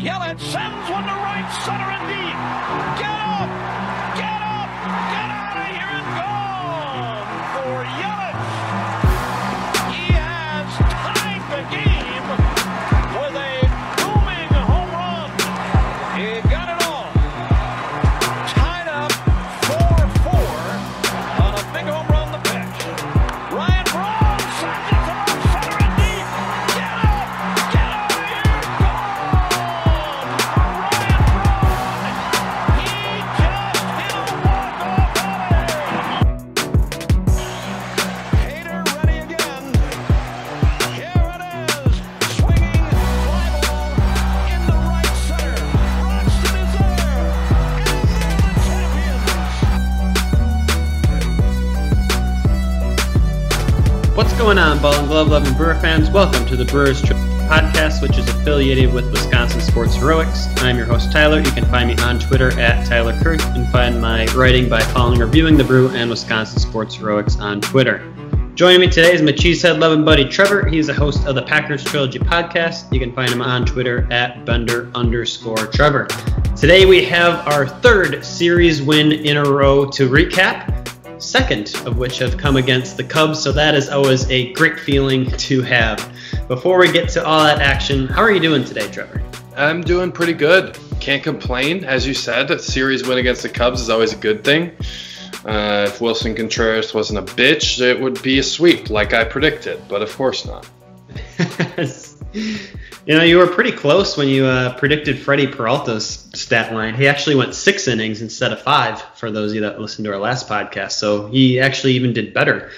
Yelich sends one to right center and deep. Get up! Going on, Ball and Glove loving Brewer fans? Welcome to the Brewers Trip podcast, which is affiliated with Wisconsin Sports Heroics. I'm your host, Tyler. You can find me on Twitter at Tyler Kirk and find my writing by following Reviewing the Brew and Wisconsin Sports Heroics on Twitter. Joining me today is my cheesehead loving buddy Trevor. He's a host of the Packers Trilogy podcast. You can find him on Twitter at Bender underscore Trevor. Today we have our third series win in a row to recap second of which have come against the Cubs, so that is always a great feeling to have. Before we get to all that action, how are you doing today, Trevor? I'm doing pretty good. Can't complain. As you said, a series win against the Cubs is always a good thing. Uh, if Willson Contreras wasn't a bitch, it would be a sweep, like I predicted, but of course not. you know, you were pretty close when you uh, predicted Freddie Peralta's stat line. He actually went six innings instead of five, for those of you that listened to our last podcast, so he actually even did better.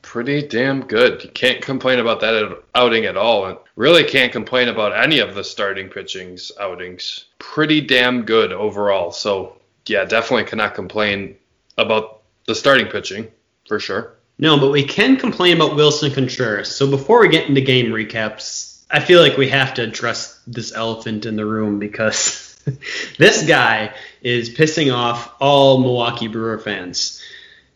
Pretty damn good. You can't complain about that outing at all, and really can't complain about any of the starting pitching's outings. Pretty damn good overall. So, yeah, definitely cannot complain about the starting pitching, for sure. No, but we can complain about Willson Contreras. So before we get into game recaps, I feel like we have to address this elephant in the room because this guy is pissing off all Milwaukee Brewer fans.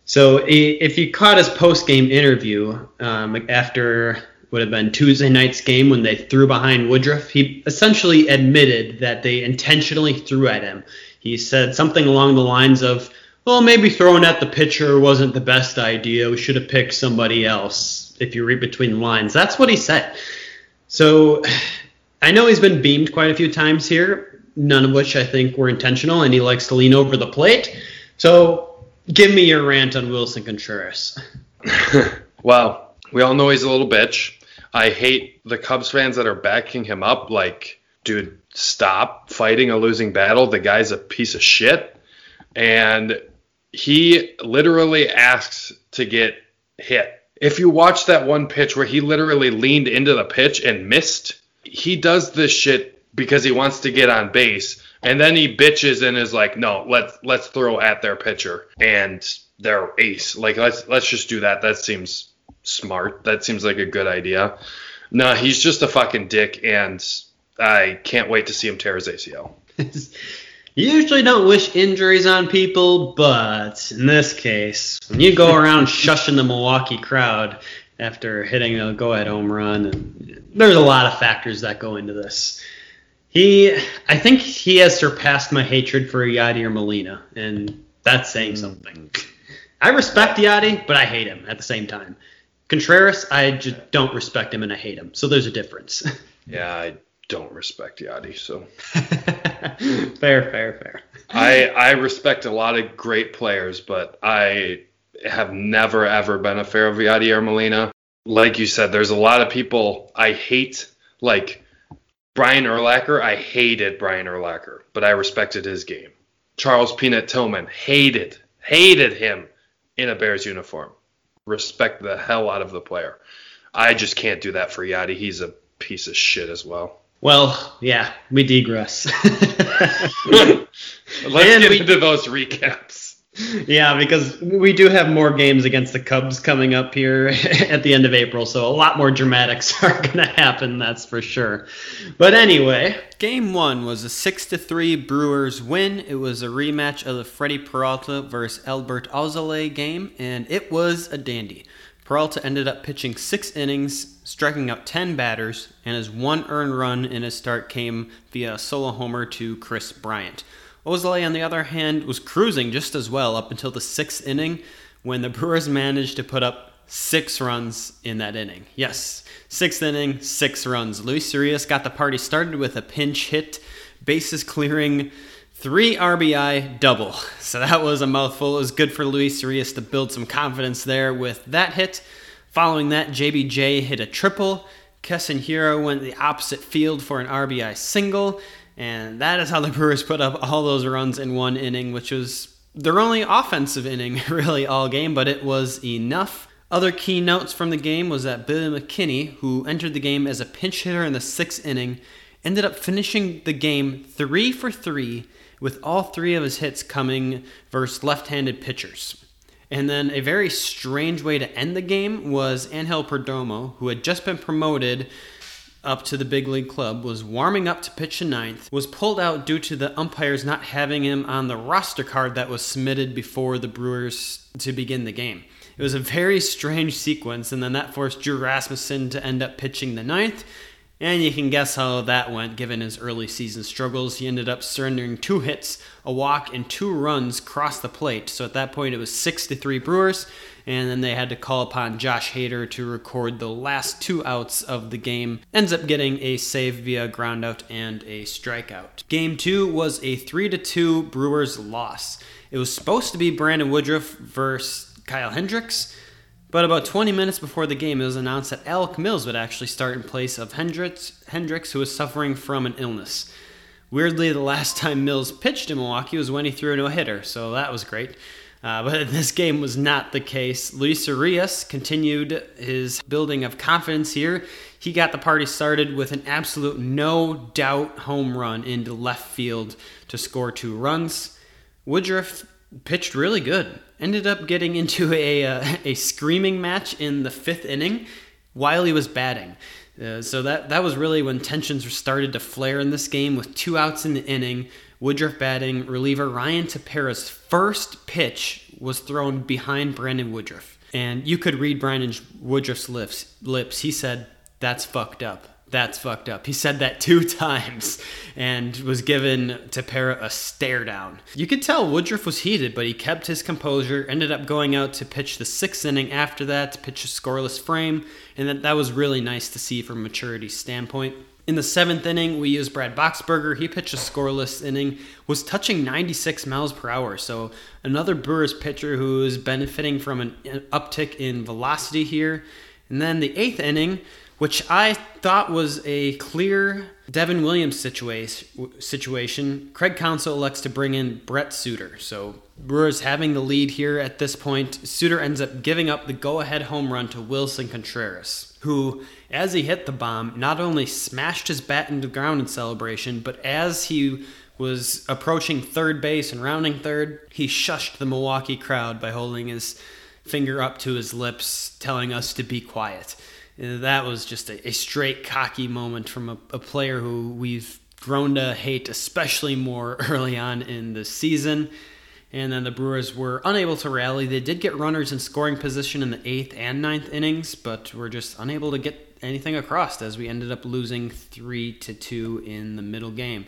So if you caught his post-game interview um, after would have been Tuesday night's game when they threw behind Woodruff, he essentially admitted that they intentionally threw at him. He said something along the lines of, well, maybe throwing at the pitcher wasn't the best idea. We should have picked somebody else if you read between the lines. That's what he said. So I know he's been beamed quite a few times here, none of which I think were intentional, and he likes to lean over the plate. So give me your rant on Willson Contreras. well, we all know he's a little bitch. I hate the Cubs fans that are backing him up. Like, dude, stop fighting a losing battle. The guy's a piece of shit. And he literally asks to get hit. If you watch that one pitch where he literally leaned into the pitch and missed, he does this shit because he wants to get on base. And then he bitches and is like, no, let's let's throw at their pitcher and their ace. Like let's let's just do that. That seems smart. That seems like a good idea. No, he's just a fucking dick and I can't wait to see him tear his ACL. You usually don't wish injuries on people, but in this case, when you go around shushing the Milwaukee crowd after hitting a go-ahead home run, and there's a lot of factors that go into this. He, I think he has surpassed my hatred for Yadier Molina, and that's saying something. I respect Yadi, but I hate him at the same time. Contreras, I just don't respect him and I hate him, so there's a difference. Yeah, I don't respect Yadi, so fair, fair, fair. I I respect a lot of great players, but I have never ever been a fan of Yadier Molina. Like you said, there's a lot of people I hate, like Brian Urlacher. I hated Brian Urlacher, but I respected his game. Charles Peanut Tillman hated hated him in a Bears uniform. Respect the hell out of the player. I just can't do that for Yadi. He's a piece of shit as well. Well, yeah, we digress. Let's And get we- into those recaps. yeah, because we do have more games against the Cubs coming up here at the end of April, so a lot more dramatics are going to happen, that's for sure. But anyway, game one was a 6 to 3 Brewers win. It was a rematch of the Freddie Peralta versus Adbert Alzolay game, and it was a dandy. Peralta ended up pitching six innings, striking out 10 batters, and his one earned run in his start came via a solo homer to Kris Bryant. Alzolay, on the other hand, was cruising just as well up until the sixth inning when the Brewers managed to put up six runs in that inning. Yes, sixth inning, six runs. Luis Urias got the party started with a pinch hit, bases clearing Three RBI double. So that was a mouthful. It was good for Luis Urias to build some confidence there with that hit. Following that, JBJ hit a triple. Keston Hiura went the opposite field for an RBI single. And that is how the Brewers put up all those runs in one inning, which was their only offensive inning, really, all game, but it was enough. Other key notes from the game was that Billy McKinney, who entered the game as a pinch hitter in the sixth inning, ended up finishing the game three for three with all three of his hits coming versus left handed pitchers. And then a very strange way to end the game was Angel Perdomo, who had just been promoted up to the big league club, was warming up to pitch a ninth, was pulled out due to the umpires not having him on the roster card that was submitted before the Brewers to begin the game. It was a very strange sequence, and then that forced Drew Rasmussen to end up pitching the ninth, and you can guess how that went given his early season struggles. He ended up surrendering two hits, a walk, and two runs across the plate. So at that point, it was 6 to 3 Brewers, and then they had to call upon Josh Hader to record the last two outs of the game. Ends up getting a save via groundout and a strikeout. Game 2 was a 3 to 2 Brewers loss. It was supposed to be Brandon Woodruff versus Kyle Hendricks. But about 20 minutes before the game, it was announced that Alec Mills would actually start in place of Hendricks, Hendricks, who was suffering from an illness. Weirdly, the last time Mills pitched in Milwaukee was when he threw a no hitter, so that was great. Uh, but this game was not the case. Luis Urias continued his building of confidence here. He got the party started with an absolute no doubt home run into left field to score two runs. Woodruff pitched really good. Ended up getting into a, uh, a screaming match in the fifth inning while he was batting. Uh, so that, that was really when tensions started to flare in this game with two outs in the inning. Woodruff batting, reliever Ryan Tepera's first pitch was thrown behind Brandon Woodruff. And you could read Brandon Woodruff's lips. lips. He said, That's fucked up that's fucked up. He said that two times and was given Tepera a stare down. You could tell Woodruff was heated, but he kept his composure, ended up going out to pitch the sixth inning after that, to pitch a scoreless frame, and that, that was really nice to see from a maturity standpoint. In the seventh inning, we used Brad Boxberger. He pitched a scoreless inning, was touching 96 miles per hour. So another Brewers pitcher who is benefiting from an uh, uptick in velocity here. And then the eighth inning, which I thought was a clear Devin Williams situation. Situation. Craig Counsell elects to bring in Brent Suter. So Brewers having the lead here at this point. Suter ends up giving up the go-ahead home run to Willson Contreras, who, as he hit the bomb, not only smashed his bat into the ground in celebration, but as he was approaching third base and rounding third, he shushed the Milwaukee crowd by holding his finger up to his lips, telling us to be quiet that was just a, a straight cocky moment from a, a, player who we've grown to hate, especially more early on in the season. And then the Brewers were unable to rally. They did get runners in scoring position in the eighth and ninth innings, but were just unable to get anything across as we ended up losing three to two in the middle game.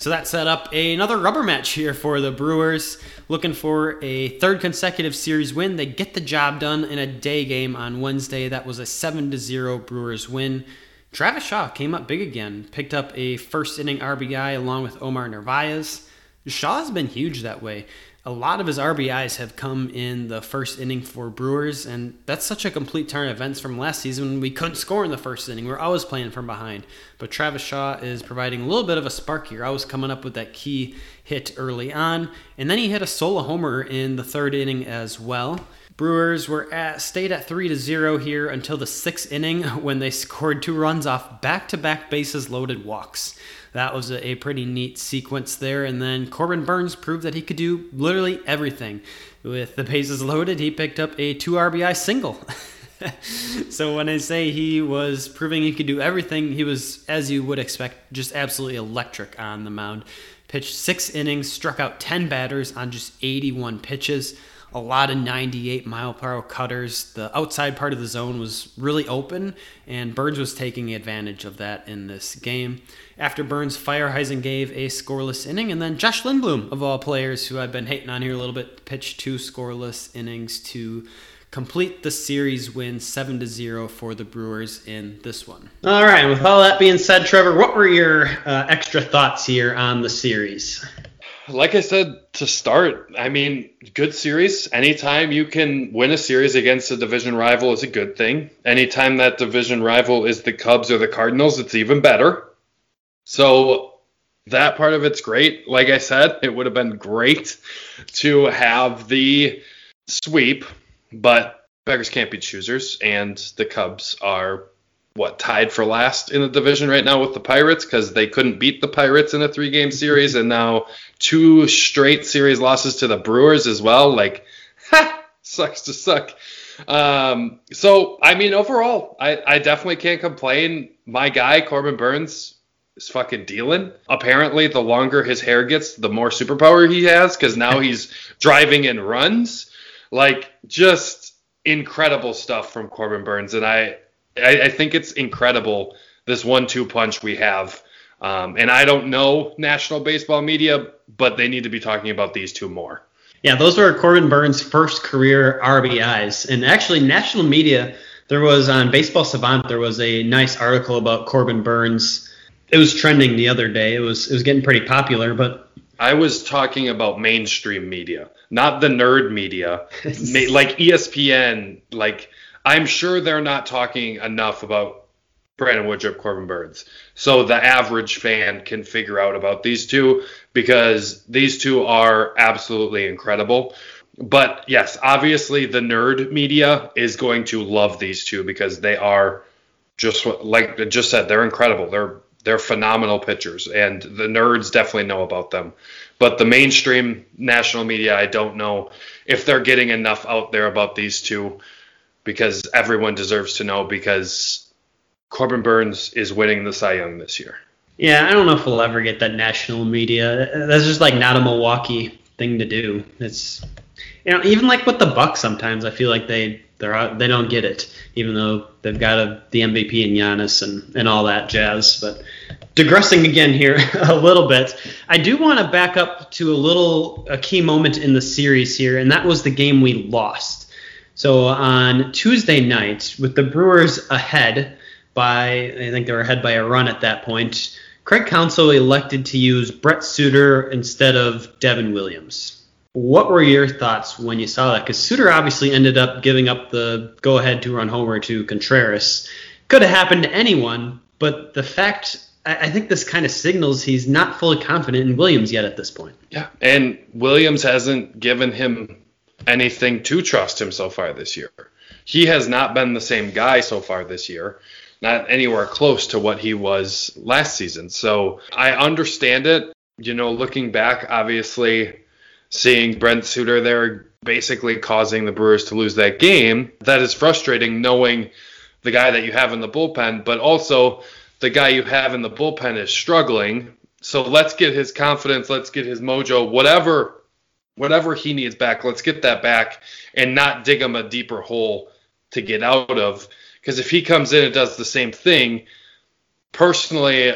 So that set up another rubber match here for the Brewers, looking for a third consecutive series win. They get the job done in a day game on Wednesday. That was a 7 0 Brewers win. Travis Shaw came up big again, picked up a first inning RBI along with Omar Narvaez. Shaw's been huge that way a lot of his RBIs have come in the first inning for Brewers, and that's such a complete turn of events from last season we couldn't score in the first inning. We are always playing from behind. But Travis Shaw is providing a little bit of a spark here. I was coming up with that key hit early on, and then he hit a solo homer in the third inning as well. Brewers were at stayed at three to zero here until the sixth inning when they scored two runs off back-to-back bases loaded walks that was a, a pretty neat sequence there. And then Corbin Burnes proved that he could do literally everything. With the bases loaded, he picked up a two RBI single. so when I say he was proving he could do everything, he was, as you would expect, just absolutely electric on the mound. Pitched six innings, struck out 10 batters on just 81 pitches. a lot of 98 mile per hour cutters. The outside part of the zone was really open, and Burnes was taking advantage of that in this game. After Burnes, Feyereisen gave a scoreless inning, and then Josh Lindblom, of all players who I've been hating on here a little bit, pitched two scoreless innings to complete the series win 7 to 0 for the Brewers in this one. All right, with all that being said, Trevor, what were your uh, extra thoughts here on the series? like I said to start, I mean, good series. Anytime you can win a series against a division rival is a good thing. Anytime that division rival is the Cubs or the Cardinals, it's even better. So that part of it's great. Like I said, it would have been great to have the sweep, but beggars can't be choosers, and the Cubs are what tied for last in the division right now with the Pirates because they couldn't beat the Pirates in a three game series and now two straight series losses to the Brewers as well. Like, ha, sucks to suck. Um, so I mean, overall, I, I definitely can't complain. My guy Corbin Burnes is fucking dealing. Apparently, the longer his hair gets, the more superpower he has because now he's driving and runs. Like, just incredible stuff from Corbin Burnes, and I I, I think it's incredible this one-two punch we have. Um, and I don't know national baseball media, but they need to be talking about these two more. Yeah, those were Corbin Burnes' first career RBIs. And actually, national media, there was on Baseball Savant, there was a nice article about Corbin Burnes. It was trending the other day. It was it was getting pretty popular, but I was talking about mainstream media, not the nerd media, like ESPN, like I'm sure they're not talking enough about Brandon Woodruff, Corbin Burnes. So the average fan can figure out about these two because these two are absolutely incredible. But yes, obviously the nerd media is going to love these two because they are just like I just said, they're incredible. They're they're phenomenal pitchers, and the nerds definitely know about them. But the mainstream national media, I don't know if they're getting enough out there about these two because everyone deserves to know because Corbin Burnes is winning the Cy Young this year. Yeah, I don't know if we'll ever get that national media. That's just like not a Milwaukee thing to do. It's you know even like with the Bucks sometimes I feel like they they're they don't get it even though they've got a, the MVP in Giannis and and all that jazz. But digressing again here a little bit, I do want to back up to a little a key moment in the series here, and that was the game we lost. So on Tuesday night, with the Brewers ahead by, I think they were ahead by a run at that point, Craig Counsell elected to use Brent Suter instead of Devin Williams. What were your thoughts when you saw that? Because Suter obviously ended up giving up the go ahead two run homer to Contreras. Could have happened to anyone, but the fact I think this kind of signals he's not fully confident in Williams yet at this point. Yeah, and Williams hasn't given him anything to trust him so far this year. He has not been the same guy so far this year, not anywhere close to what he was last season. So I understand it. You know, looking back, obviously, seeing Brent Suter there basically causing the Brewers to lose that game, that is frustrating knowing the guy that you have in the bullpen, but also the guy you have in the bullpen is struggling. So let's get his confidence, let's get his mojo, whatever whatever he needs back, let's get that back and not dig him a deeper hole to get out of. Because if he comes in and does the same thing, personally,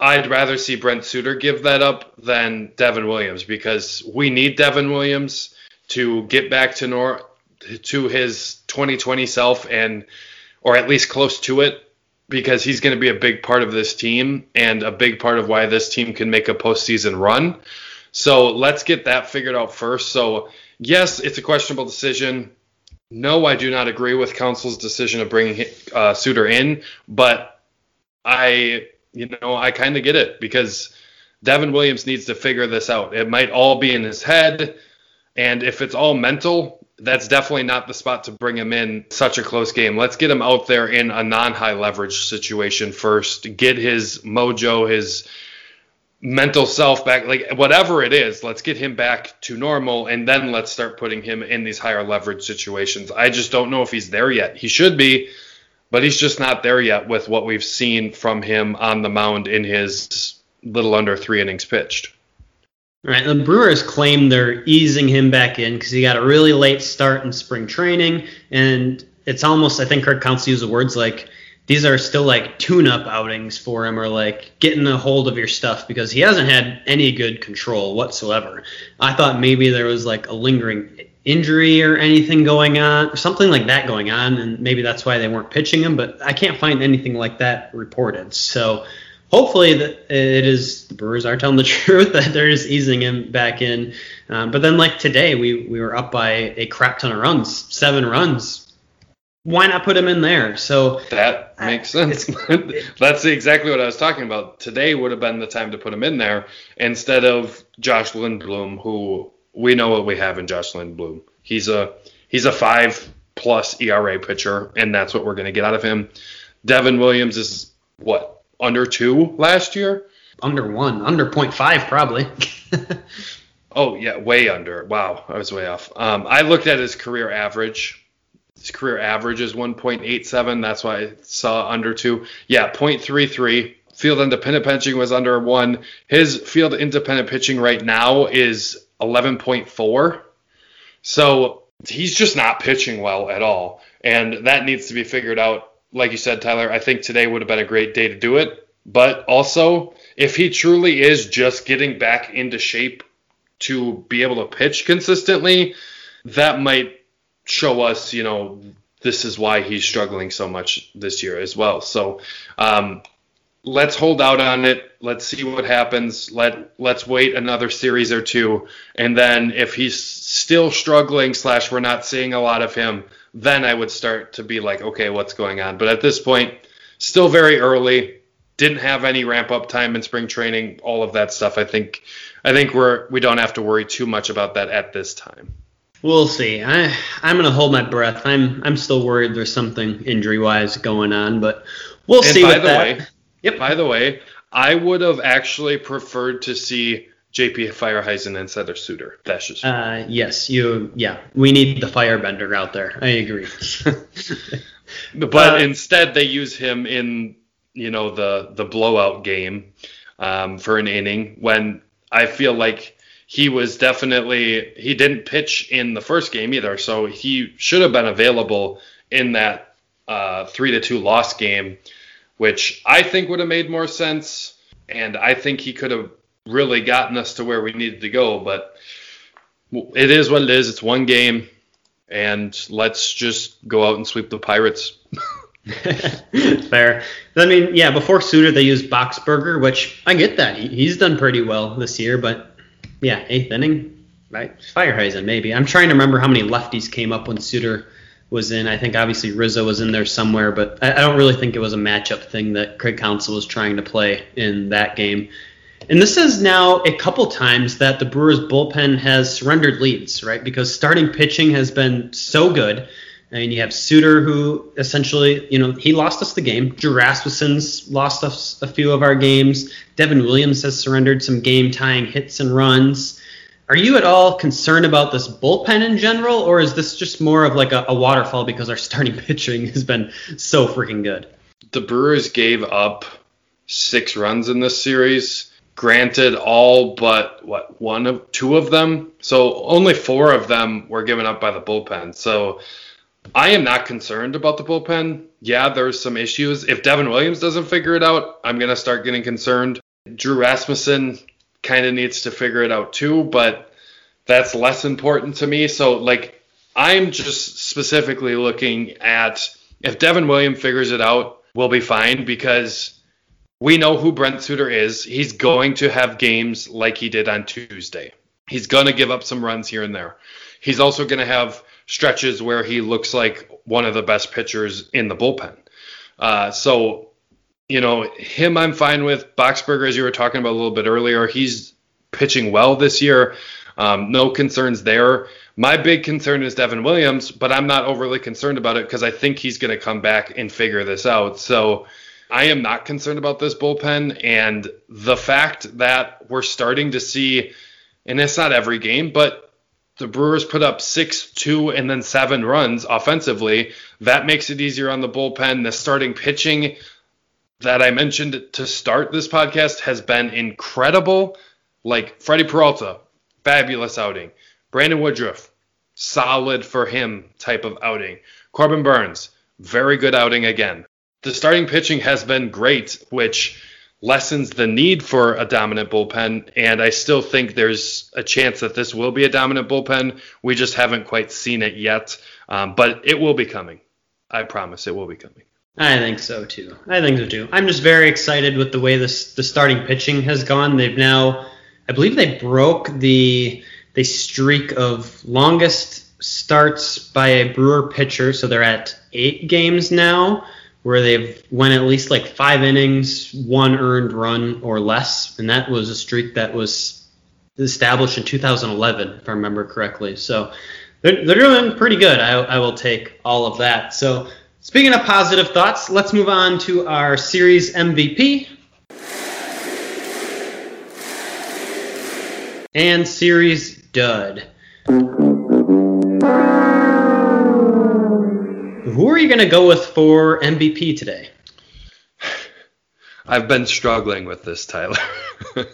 I'd rather see Brent Suter give that up than Devin Williams because we need Devin Williams to get back to nor to his 2020 self and or at least close to it because he's going to be a big part of this team and a big part of why this team can make a postseason run. So let's get that figured out first. So, yes, it's a questionable decision. No, I do not agree with Counsell's decision of bringing uh, Suter in, but I, you know, I kind of get it because Devin Williams needs to figure this out. It might all be in his head, and if it's all mental, that's definitely not the spot to bring him in such a close game. Let's get him out there in a non-high leverage situation first. Get his mojo, his mental self back like whatever it is let's get him back to normal and then let's start putting him in these higher leverage situations i just don't know if he's there yet he should be but he's just not there yet with what we've seen from him on the mound in his little under three innings pitched Right. The Brewers claim they're easing him back in because he got a really late start in spring training, and it's almost I think Craig Counsell used the words like these are still like tune-up outings for him or like getting a hold of your stuff because he hasn't had any good control whatsoever. I thought maybe there was like a lingering injury or anything going on, or something like that going on, and maybe that's why they weren't pitching him. But I can't find anything like that reported. So hopefully that it is the Brewers are telling the truth that they're just easing him back in. Um, but then like today we we were up by a crap ton of runs, seven runs. Why not put him in there? So that makes sense. That's exactly what I was talking about. Today would have been the time to put him in there instead of Josh Lindblom, who we know what we have in Josh Lindblom. He's a he's a five plus ERA pitcher, and that's what we're going to get out of him. Devin Williams is what under two last year. Under one, under 0.5 probably. oh yeah, way under. Wow, I was way off. Um, I looked at his career average. His career average is 1.87. That's why I saw under two. Yeah, 0.33. Field independent pitching was under one. His field independent pitching right now is 11.4. So he's just not pitching well at all. And that needs to be figured out like you said, Tyler, I think today would have been a great day to do it. But also, if he truly is just getting back into shape to be able to pitch consistently, that might show us, you know, this is why he's struggling so much this year as well. So um, let's hold out on it. Let's see what happens. Let let's wait another series or two, and then if he's still struggling slash we're not seeing a lot of him, then I would start to be like, okay, what's going on? But at this point, still very early. Didn't have any ramp up time in spring training, all of that stuff. I think I think we're we don't have to worry too much about that at this time. We'll see. I I'm gonna hold my breath. I'm I'm still worried there's something injury wise going on, but we'll and see. By the that. way, yep. By the way, I would have actually preferred to see JP Feyereisen instead of Suter. That's just. Uh, yes, you. Yeah, we need the Firebender out there. I agree. but uh, instead, they use him in you know the the blowout game um, for an inning when I feel like he was definitely he didn't pitch in the first game either, so he should have been available in that uh, three to two loss game, which I think would have made more sense. And I think he could have really gotten us to where we needed to go. But it is what it is. It's one game, and let's just go out and sweep the Pirates. Fair. I mean, yeah, before Suter, they used Boxberger, which I get that. He's done pretty well this year, but yeah, eighth inning, right? Feyereisen, maybe. I'm trying to remember how many lefties came up when Suter was in. I think obviously Rizzo was in there somewhere, but I, I don't really think it was a matchup thing that Craig Counsell was trying to play in that game. And this is now a couple times that the Brewers bullpen has surrendered leads, right? Because starting pitching has been so good. I mean, you have Suter, who essentially, you know, he lost us the game. Drew Rasmussen's lost us a few of our games. Devin Williams has surrendered some game tying hits and runs. Are you at all concerned about this bullpen in general, or is this just more of like a, a waterfall because our starting pitching has been so freaking good? The Brewers gave up six runs in this series granted all but what one of two of them? So only four of them were given up by the bullpen. So i am not concerned about the bullpen. Yeah there's some issues. If devin williams doesn't figure it out i'm going to start getting concerned. Drew rasmussen kind of needs to figure it out too but that's less important to me so like i'm just specifically looking at if devin williams figures it out we'll be fine because we know who Brent Suter is. He's going to have games like he did on Tuesday. He's going to give up some runs here and there. He's also going to have stretches where he looks like one of the best pitchers in the bullpen. Uh, so, you know, him I'm fine with. Boxberger, as you were talking about a little bit earlier, he's pitching well this year. Um, no concerns there. My big concern is Devin Williams, but I'm not overly concerned about it because I think he's going to come back and figure this out. So, I am not concerned about this bullpen. And the fact that we're starting to see, and it's not every game, but the Brewers put up six, two, and then seven runs offensively. That makes it easier on the bullpen. The starting pitching that I mentioned to start this podcast has been incredible. Like Freddie Peralta, fabulous outing. Brandon Woodruff, solid for him type of outing. Corbin Burnes, very good outing again. The starting pitching has been great, which lessens the need for a dominant bullpen. And I still think there's a chance that this will be a dominant bullpen. We just haven't quite seen it yet. Um, but it will be coming. I promise it will be coming. I think so too. I think so too. I'm just very excited with the way this the starting pitching has gone. They've now, I believe they broke the the streak of longest starts by a Brewer pitcher, so they're at eight games now where they've won at least like five innings, one earned run or less, and that was a streak that was established in 2011, if I remember correctly. So they're, they're doing pretty good. I, I will take all of that. So speaking of positive thoughts, let's move on to our series MVP. And series dud. Who are you going to go with for MVP today? I've been struggling with this, Tyler.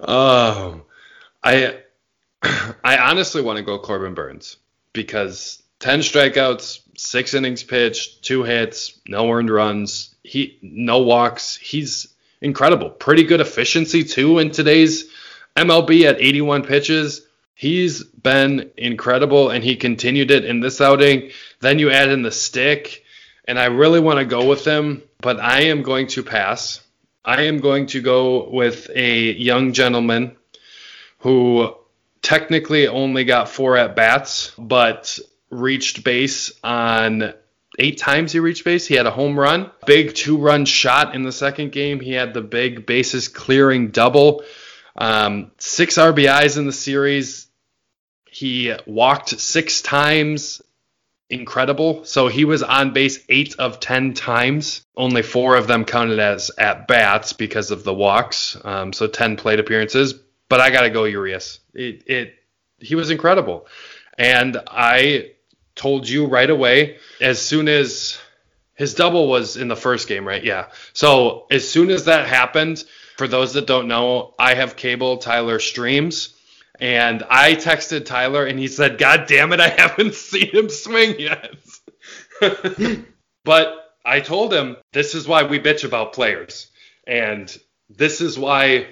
um, I I honestly want to go Corbin Burnes because 10 strikeouts, six innings pitched, two hits, no earned runs, he no walks. He's incredible. Pretty good efficiency too in today's MLB at 81 pitches. He's been incredible and he continued it in this outing. Then you add in the stick, and I really want to go with him, but I am going to pass. I am going to go with a young gentleman who technically only got four at bats, but reached base on eight times he reached base. He had a home run, big two run shot in the second game. He had the big bases clearing double, um, six RBIs in the series. He walked six times. Incredible. So he was on base eight of 10 times. Only four of them counted as at bats because of the walks. Um, so 10 plate appearances. But I got to go Urias. It, it, he was incredible. And I told you right away, as soon as his double was in the first game, right? Yeah. So as soon as that happened, for those that don't know, I have cable. Tyler streams. And I texted Tyler and he said, God damn it, I haven't seen him swing yet. but I told him, this is why we bitch about players. And this is why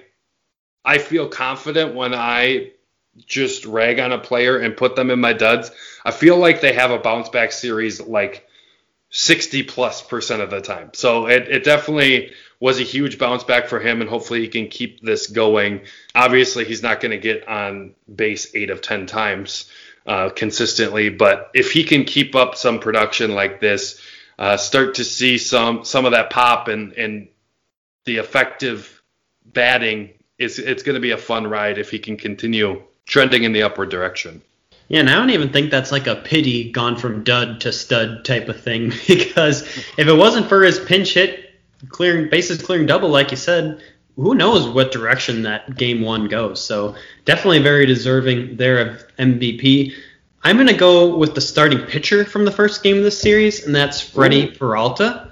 I feel confident when I just rag on a player and put them in my duds. I feel like they have a bounce back series like 60 plus percent of the time. So it, it definitely was a huge bounce back for him, and hopefully he can keep this going. Obviously, he's not going to get on base eight of 10 times uh, consistently, but if he can keep up some production like this, uh, start to see some some of that pop and and the effective batting, it's it's going to be a fun ride if he can continue trending in the upward direction. Yeah, and I don't even think that's like a pity gone from dud to stud type of thing because if it wasn't for his pinch hit clearing bases clearing double, like you said, who knows what direction that game one goes. So definitely very deserving there of MVP. I'm going to go with the starting pitcher from the first game of this series, and that's Freddie Peralta.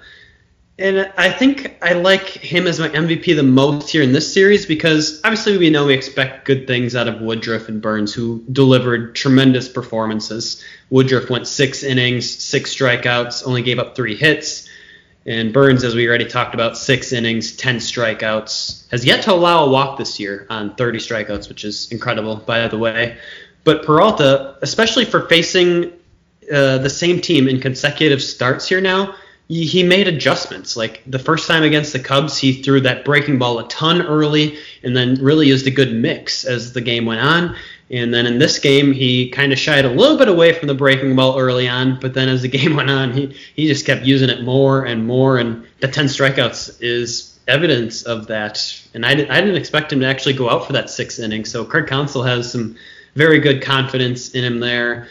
And I think I like him as my MVP the most here in this series because obviously we know we expect good things out of Woodruff and Burnes, who delivered tremendous performances. Woodruff went six innings, six strikeouts, only gave up three hits. And Burnes, as we already talked about, six innings, 10 strikeouts, has yet to allow a walk this year on 30 strikeouts, which is incredible, by the way. But Peralta, especially for facing uh, the same team in consecutive starts here now, he made adjustments. Like the first time against the Cubs, he threw that breaking ball a ton early and then really used a good mix as the game went on. And then in this game, he kind of shied a little bit away from the breaking ball early on, but then as the game went on, he, he just kept using it more and more. And the 10 strikeouts is evidence of that. And I, I didn't expect him to actually go out for that sixth inning. So Craig Counsell has some very good confidence in him there.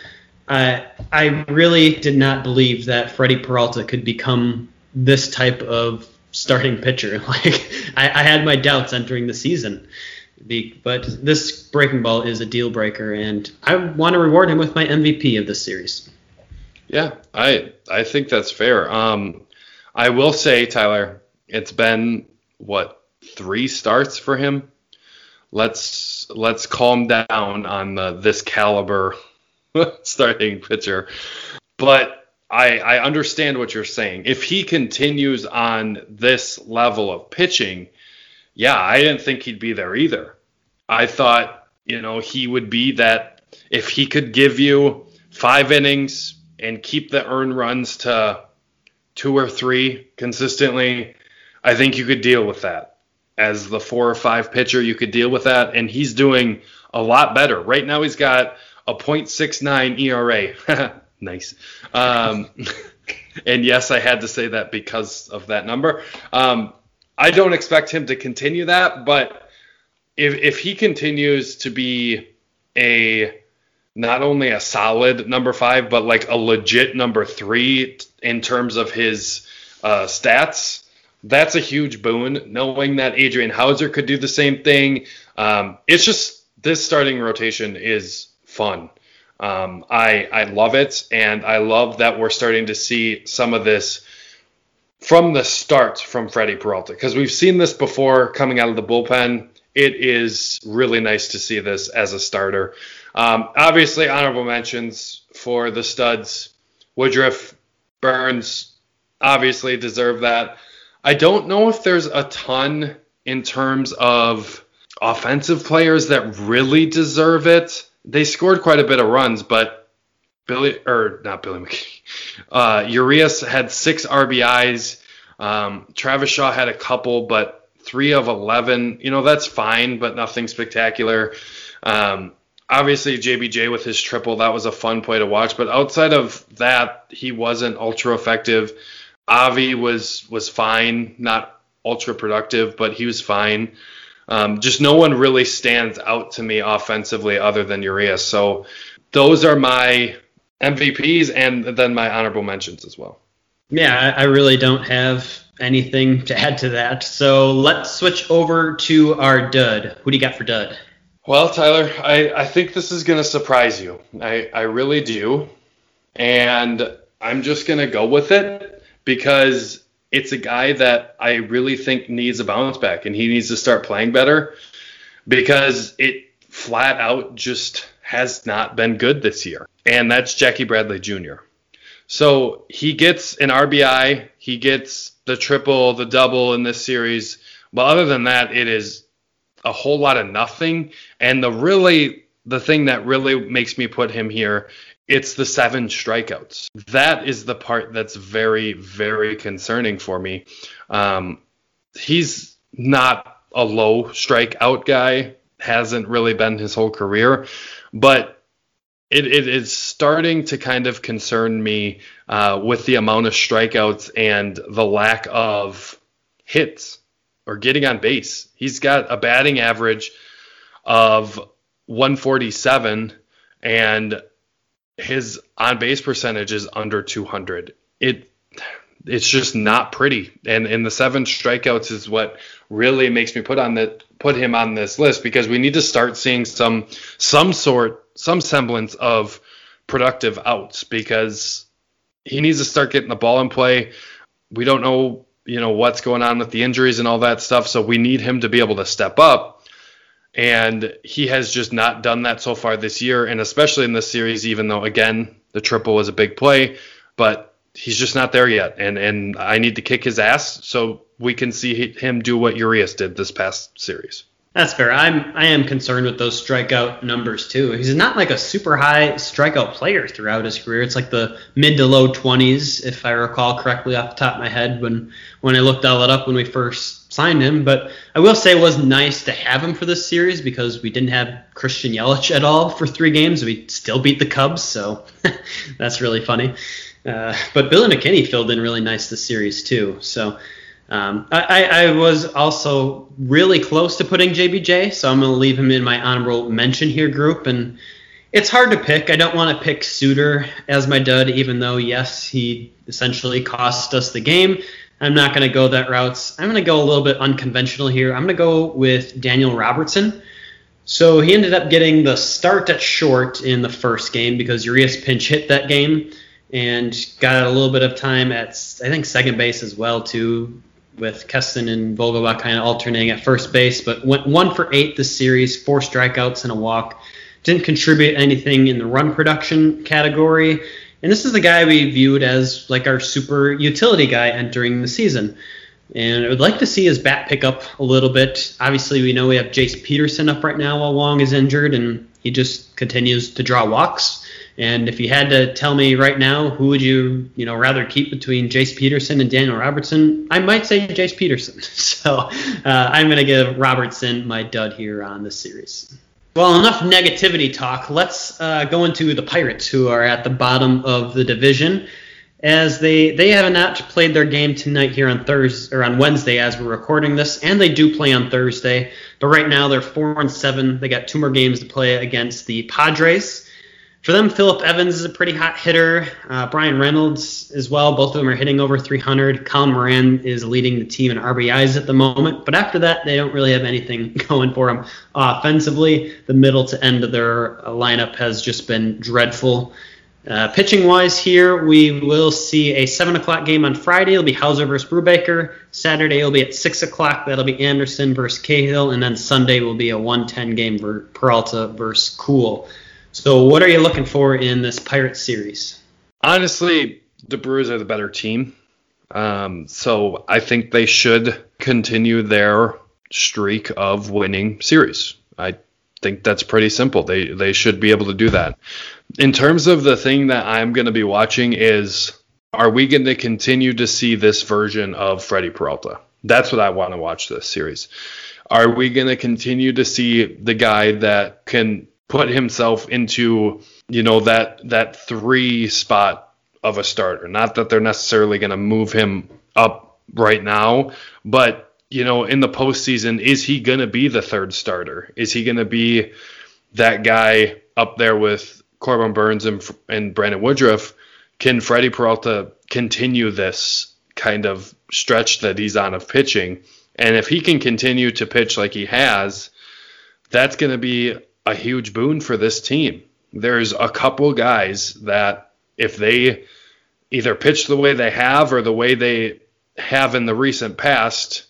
I I really did not believe that Freddie Peralta could become this type of starting pitcher. Like I, I had my doubts entering the season. but this breaking ball is a deal breaker, and I want to reward him with my MVP of this series. Yeah, I I think that's fair. Um, I will say, Tyler, it's been what three starts for him let's let's calm down on the this caliber starting pitcher. But I, I understand what you're saying. If he continues on this level of pitching, yeah, I didn't think he'd be there either. I thought, you know, he would be that if he could give you five innings and keep the earn runs to two or three consistently, I think you could deal with that. As the four or five pitcher, you could deal with that. And he's doing a lot better. Right now, he's got a .69 ERA. nice. Um, and yes, I had to say that because of that number. Um, I don't expect him to continue that, but if if he continues to be a not only a solid number five, but like a legit number three in terms of his uh, stats, that's a huge boon. Knowing that Adrian Houser could do the same thing, um, it's just this starting rotation is fun. Um, I I love it, and I love that we're starting to see some of this from the start from Freddie Peralta because we've seen this before coming out of the bullpen. It is really nice to see this as a starter. Um, obviously, honorable mentions for the studs. Woodruff, Burnes obviously deserve that. I don't know if there's a ton in terms of offensive players that really deserve it. They scored quite a bit of runs, but Billy or not Billy McKinney. Uh, Urias had six RBIs. Um, Travis Shaw had a couple, but three of eleven. You know that's fine, but nothing spectacular. Um, obviously JBJ with his triple, that was a fun play to watch. But outside of that, he wasn't ultra effective. Avi was was fine, not ultra productive, but he was fine. Um, just no one really stands out to me offensively other than Urias. So those are my MVPs and then my honorable mentions as well. Yeah, I really don't have anything to add to that. So let's switch over to our dud. Who do you got for dud? Well, Tyler, I, I think this is going to surprise you. I, I really do. And I'm just going to go with it because it's a guy that I really think needs a bounce back and he needs to start playing better because it flat out just has not been good this year. And that's Jackie Bradley Jr. So he gets an RBI, he gets the triple, the double in this series. But other than that, it is a whole lot of nothing. And the really the thing that really makes me put him here, it's the seven strikeouts. That is the part that's very, very concerning for me. Um, he's not a low strikeout guy, hasn't really been his whole career, but it, it is starting to kind of concern me uh, with the amount of strikeouts and the lack of hits or getting on base. He's got a batting average of 147 and his on base percentage is under 200. It it's just not pretty. And and the seven strikeouts is what really makes me put on the put him on this list because we need to start seeing some some sort some semblance of productive outs because he needs to start getting the ball in play. We don't know you know what's going on with the injuries and all that stuff. So we need him to be able to step up, and he has just not done that so far this year, and especially in this series. Even though again the triple was a big play, but he's just not there yet, and and I need to kick his ass so we can see him do what Urias did this past series. That's fair. I'm I am concerned with those strikeout numbers too. He's not like a super high strikeout player throughout his career. It's like the mid to low 20s, if I recall correctly off the top of my head when when I looked all that up when we first signed him. But I will say it was nice to have him for this series because we didn't have Christian Yelich at all for three games. We still beat the Cubs, so that's really funny. Uh, but Billy McKinney filled in really nice this series too. So um, I, I, was also really close to putting JBJ, so I'm going to leave him in my honorable mention here group. And it's hard to pick. I don't want to pick Suter as my dud, even though, yes, he essentially cost us the game. I'm not going to go that route. I'm going to go a little bit unconventional here. I'm going to go with Daniel Robertson. So he ended up getting the start at short in the first game because Urias pinch hit that game and got a little bit of time at I think second base as well too with Keston and Vogelbach kind of alternating at first base, but went one for eight this series, four strikeouts and a walk. Didn't contribute anything in the run production category. And this is the guy we viewed as like our super utility guy entering the season. And I would like to see his bat pick up a little bit. Obviously, we know we have Jace Peterson up right now while Wong is injured, and he just continues to draw walks. And if you had to tell me right now, who would you, you know, rather keep between Jace Peterson and Daniel Robertson? I might say Jace Peterson. So uh, I'm going to give Robertson my dud here on this series. Well, enough negativity talk. Let's uh, go into the Pirates, who are at the bottom of the division, as they they have not played their game tonight here on Thursday or on Wednesday as we're recording this, and they do play on Thursday. But right now they're four and seven. They got two more games to play against the Padres. For them, Phillip Evans is a pretty hot hitter. Uh, Bryan Reynolds as well. Both of them are hitting over 300. Colin Moran is leading the team in RBIs at the moment. But after that, they don't really have anything going for them offensively. The middle to end of their lineup has just been dreadful. Uh, pitching wise, here we will see a 7 o'clock game on Friday. It'll be Houser versus Brubaker. Saturday it'll be at 6 o'clock. That'll be Anderson versus Cahill. And then Sunday will be a 110 game for Peralta versus Kuhl. So, what are you looking for in this Pirates series? Honestly, the Brewers are the better team. Um, so, I think they should continue their streak of winning series. I think that's pretty simple. They they should be able to do that. In terms of the thing that I'm going to be watching is are we going to continue to see this version of Freddie Peralta? That's what I want to watch this series. Are we going to continue to see the guy that can put himself into you know that that three spot of a starter. Not that they're necessarily going to move him up right now, but you know in the postseason, is he going to be the third starter? Is he going to be that guy up there with Corbin Burnes and, and Brandon Woodruff? Can Freddie Peralta continue this kind of stretch that he's on of pitching? And if he can continue to pitch like he has, that's going to be a huge boon for this team. There's a couple guys that if they either pitch the way they have or the way they have in the recent past,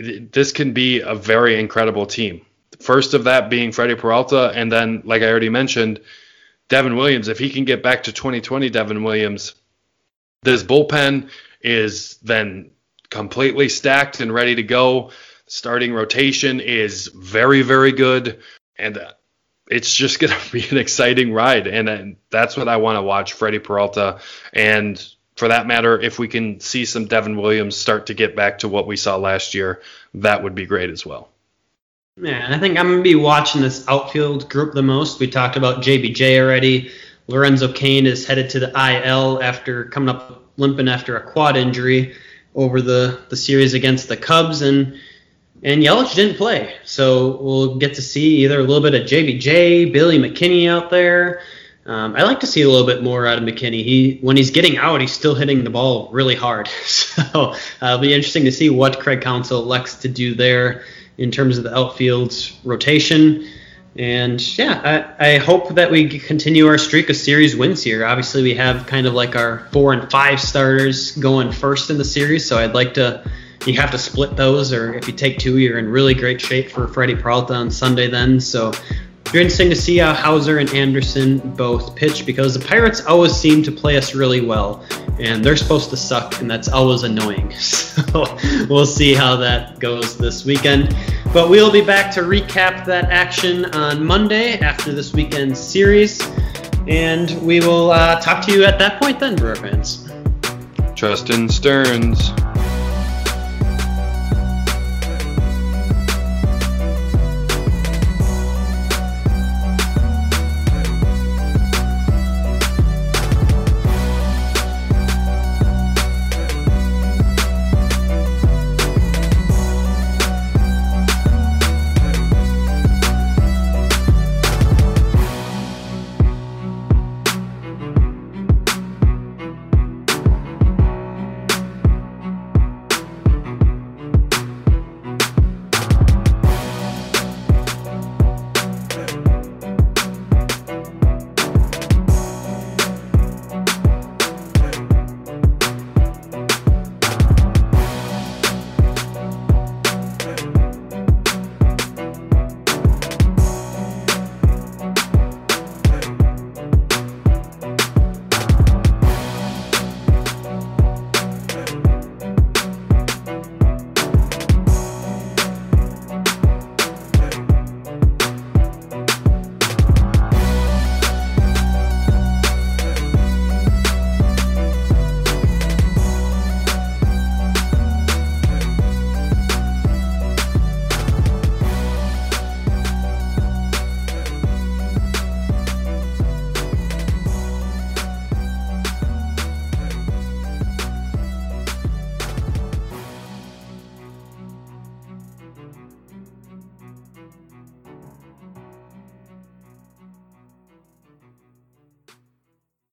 this can be a very incredible team. First of that being Freddie Peralta, and then, like I already mentioned, Devin Williams. If he can get back to 2020 Devin Williams, this bullpen is then completely stacked and ready to go. Starting rotation is very, very good and uh, it's just going to be an exciting ride. And, and that's what I want to watch Freddie Peralta. And for that matter, if we can see some Devin Williams start to get back to what we saw last year, that would be great as well. Yeah, I think I'm going to be watching this outfield group the most. We talked about JBJ already. Lorenzo Cain is headed to the IL after coming up limping after a quad injury over the, the series against the Cubs. And and Yelich didn't play, so we'll get to see either a little bit of JBJ, Billy McKinney out there. Um, I like to see a little bit more out of McKinney. He when he's getting out, he's still hitting the ball really hard. So uh, it'll be interesting to see what Craig Counsell elects to do there in terms of the outfield's rotation. And yeah, I, I hope that we continue our streak of series wins here. Obviously, we have kind of like our four and five starters going first in the series, so I'd like to you have to split those, or if you take two, you're in really great shape for Freddie Peralta on Sunday then. So you're interesting to see how Houser and Anderson both pitch because the Pirates always seem to play us really well, and they're supposed to suck, and that's always annoying. So we'll see how that goes this weekend. But we'll be back to recap that action on Monday after this weekend's series, and we will uh, talk to you at that point then, Brewer fans. Justin Stearns.